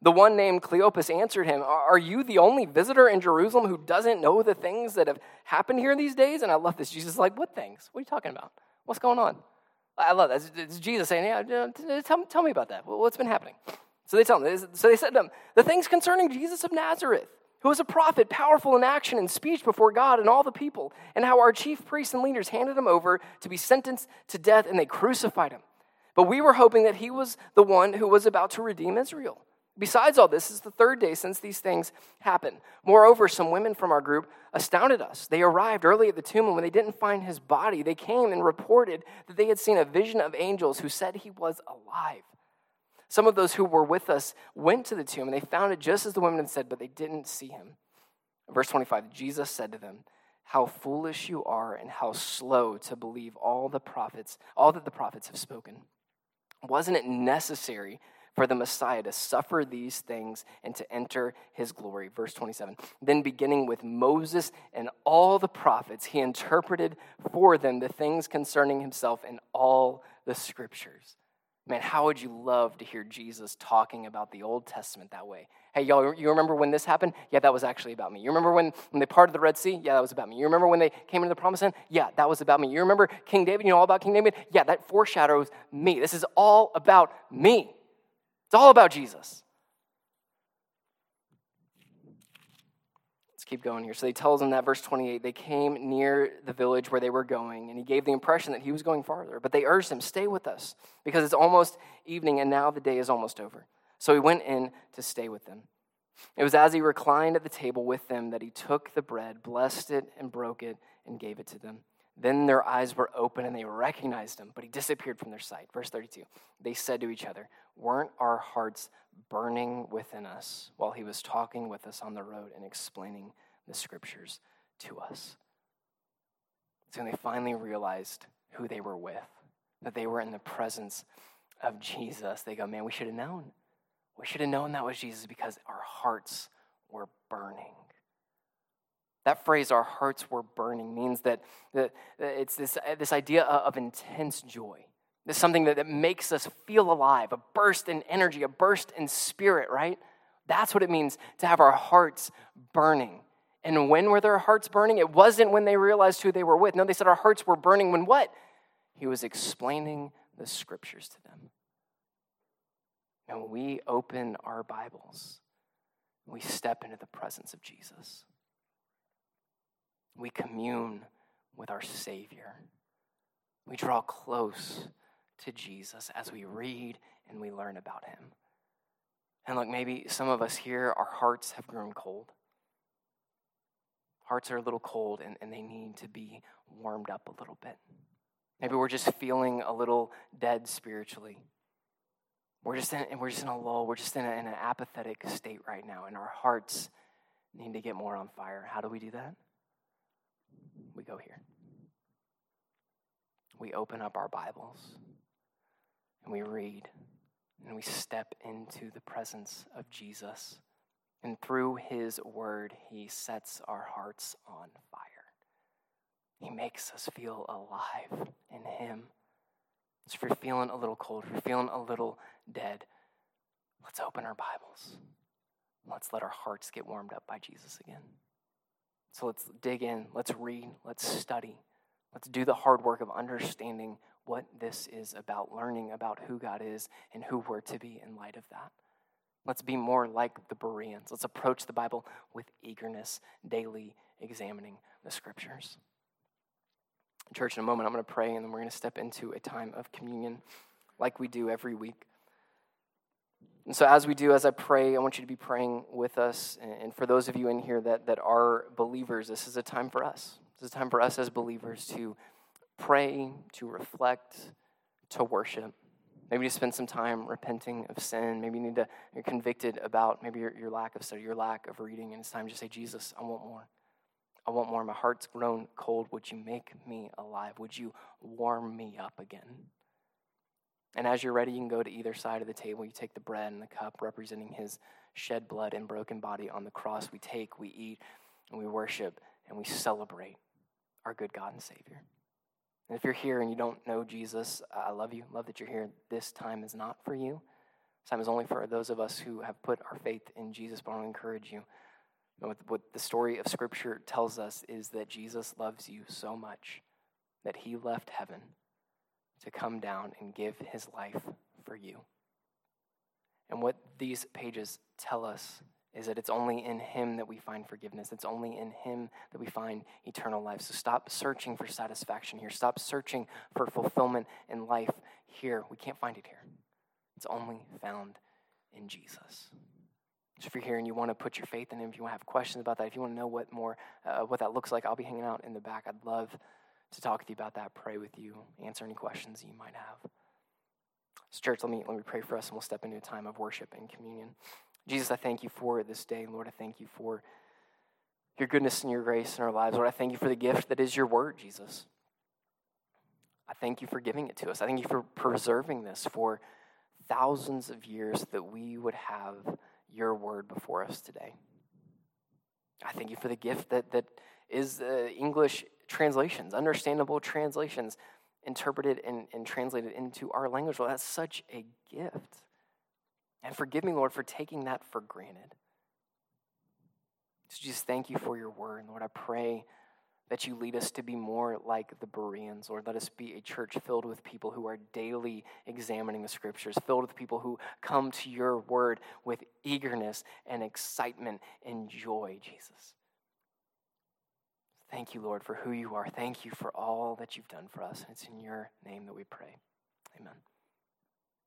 The one named Cleopas answered him, Are you the only visitor in Jerusalem who doesn't know the things that have happened here these days? And I love this. Jesus is like, What things? What are you talking about? What's going on? I love that. It's Jesus saying, Yeah, tell, tell me about that. What's been happening? So they tell him, so they said to him, The things concerning Jesus of Nazareth, who was a prophet, powerful in action and speech before God and all the people, and how our chief priests and leaders handed him over to be sentenced to death and they crucified him. But we were hoping that he was the one who was about to redeem Israel. Besides all this, this is the third day since these things happened. Moreover, some women from our group astounded us. They arrived early at the tomb, and when they didn't find his body, they came and reported that they had seen a vision of angels who said he was alive. Some of those who were with us went to the tomb, and they found it just as the women had said, but they didn't see him. Verse 25 Jesus said to them, How foolish you are, and how slow to believe all the prophets, all that the prophets have spoken. Wasn't it necessary for the Messiah to suffer these things and to enter his glory. Verse 27. Then, beginning with Moses and all the prophets, he interpreted for them the things concerning himself in all the scriptures. Man, how would you love to hear Jesus talking about the Old Testament that way? Hey, y'all, you remember when this happened? Yeah, that was actually about me. You remember when, when they parted the Red Sea? Yeah, that was about me. You remember when they came into the Promised Land? Yeah, that was about me. You remember King David? You know all about King David? Yeah, that foreshadows me. This is all about me. It's all about Jesus. Let's keep going here. So he tells them that, verse 28, they came near the village where they were going, and he gave the impression that he was going farther. But they urged him, Stay with us, because it's almost evening, and now the day is almost over. So he went in to stay with them. It was as he reclined at the table with them that he took the bread, blessed it, and broke it, and gave it to them. Then their eyes were open and they recognized him, but he disappeared from their sight. Verse 32 They said to each other, Weren't our hearts burning within us while he was talking with us on the road and explaining the scriptures to us? So they finally realized who they were with, that they were in the presence of Jesus, they go, Man, we should have known. We should have known that was Jesus because our hearts were burning. That phrase, our hearts were burning, means that, it's this, uh, this idea of intense joy. It's something that, that makes us feel alive, a burst in energy, a burst in spirit, right? That's what it means to have our hearts burning. And when were their hearts burning? It wasn't when they realized who they were with. No, they said our hearts were burning when what? He was explaining the scriptures to them. And we open our Bibles, we step into the presence of Jesus. We commune with our Savior. We draw close to Jesus as we read and we learn about him. And look, maybe some of us here, our hearts have grown cold. Hearts are a little cold and, and they need to be warmed up a little bit. Maybe we're just feeling a little dead spiritually. We're just in, we're just in a lull. We're just in, a, in an apathetic state right now, and our hearts need to get more on fire. How do we do that? We go here. We open up our Bibles and we read and we step into the presence of Jesus. And through his word, he sets our hearts on fire. He makes us feel alive in him. So if you're feeling a little cold, if you're feeling a little dead, let's open our Bibles. Let's let our hearts get warmed up by Jesus again. So let's dig in, let's read, let's study, let's do the hard work of understanding what this is about, learning about who God is and who we're to be in light of that. Let's be more like the Bereans. Let's approach the Bible with eagerness, daily examining the scriptures. Church, in a moment, I'm going to pray and then we're going to step into a time of communion like we do every week. And so, as we do, as I pray, I want you to be praying with us. And for those of you in here that, that are believers, this is a time for us. This is a time for us as believers to pray, to reflect, to worship. Maybe to spend some time repenting of sin. Maybe you need to, you're convicted about maybe your, your lack of study, your lack of reading, and it's time to say, Jesus, I want more. I want more. My heart's grown cold. Would you make me alive? Would you warm me up again? And as you're ready, you can go to either side of the table. You take the bread and the cup representing his shed blood and broken body on the cross. We take, we eat, and we worship, and we celebrate our good God and Savior. And if you're here and you don't know Jesus, I love you. Love that you're here. This time is not for you. This time is only for those of us who have put our faith in Jesus. But I want to encourage you. What, what the story of Scripture tells us is that Jesus loves you so much that he left heaven to come down and give his life for you. And what these pages tell us is that it's only in him that we find forgiveness. It's only in him that we find eternal life. So stop searching for satisfaction here. Stop searching for fulfillment in life here. We can't find it here. It's only found in Jesus. So if you're here and you want to put your faith in him, if you want to have questions about that, if you want to know what more uh, what that looks like, I'll be hanging out in the back. I'd love to talk with you about that, pray with you, answer any questions you might have. So, church, let me, let me pray for us and we'll step into a time of worship and communion. Jesus, I thank you for this day. Lord, I thank you for your goodness and your grace in our lives. Lord, I thank you for the gift that is your word, Jesus. I thank you for giving it to us. I thank you for preserving this for thousands of years that we would have your word before us today. I thank you for the gift that, that is uh, English translations, understandable translations, interpreted and, and translated into our language. Well, that's such a gift. And forgive me, Lord, for taking that for granted. So just thank you for your word. Lord, I pray that you lead us to be more like the Bereans. Lord, let us be a church filled with people who are daily examining the scriptures, filled with people who come to your word with eagerness and excitement and joy, Jesus. Thank you, Lord, for who you are. Thank you for all that you've done for us. And it's in your name that we pray. Amen.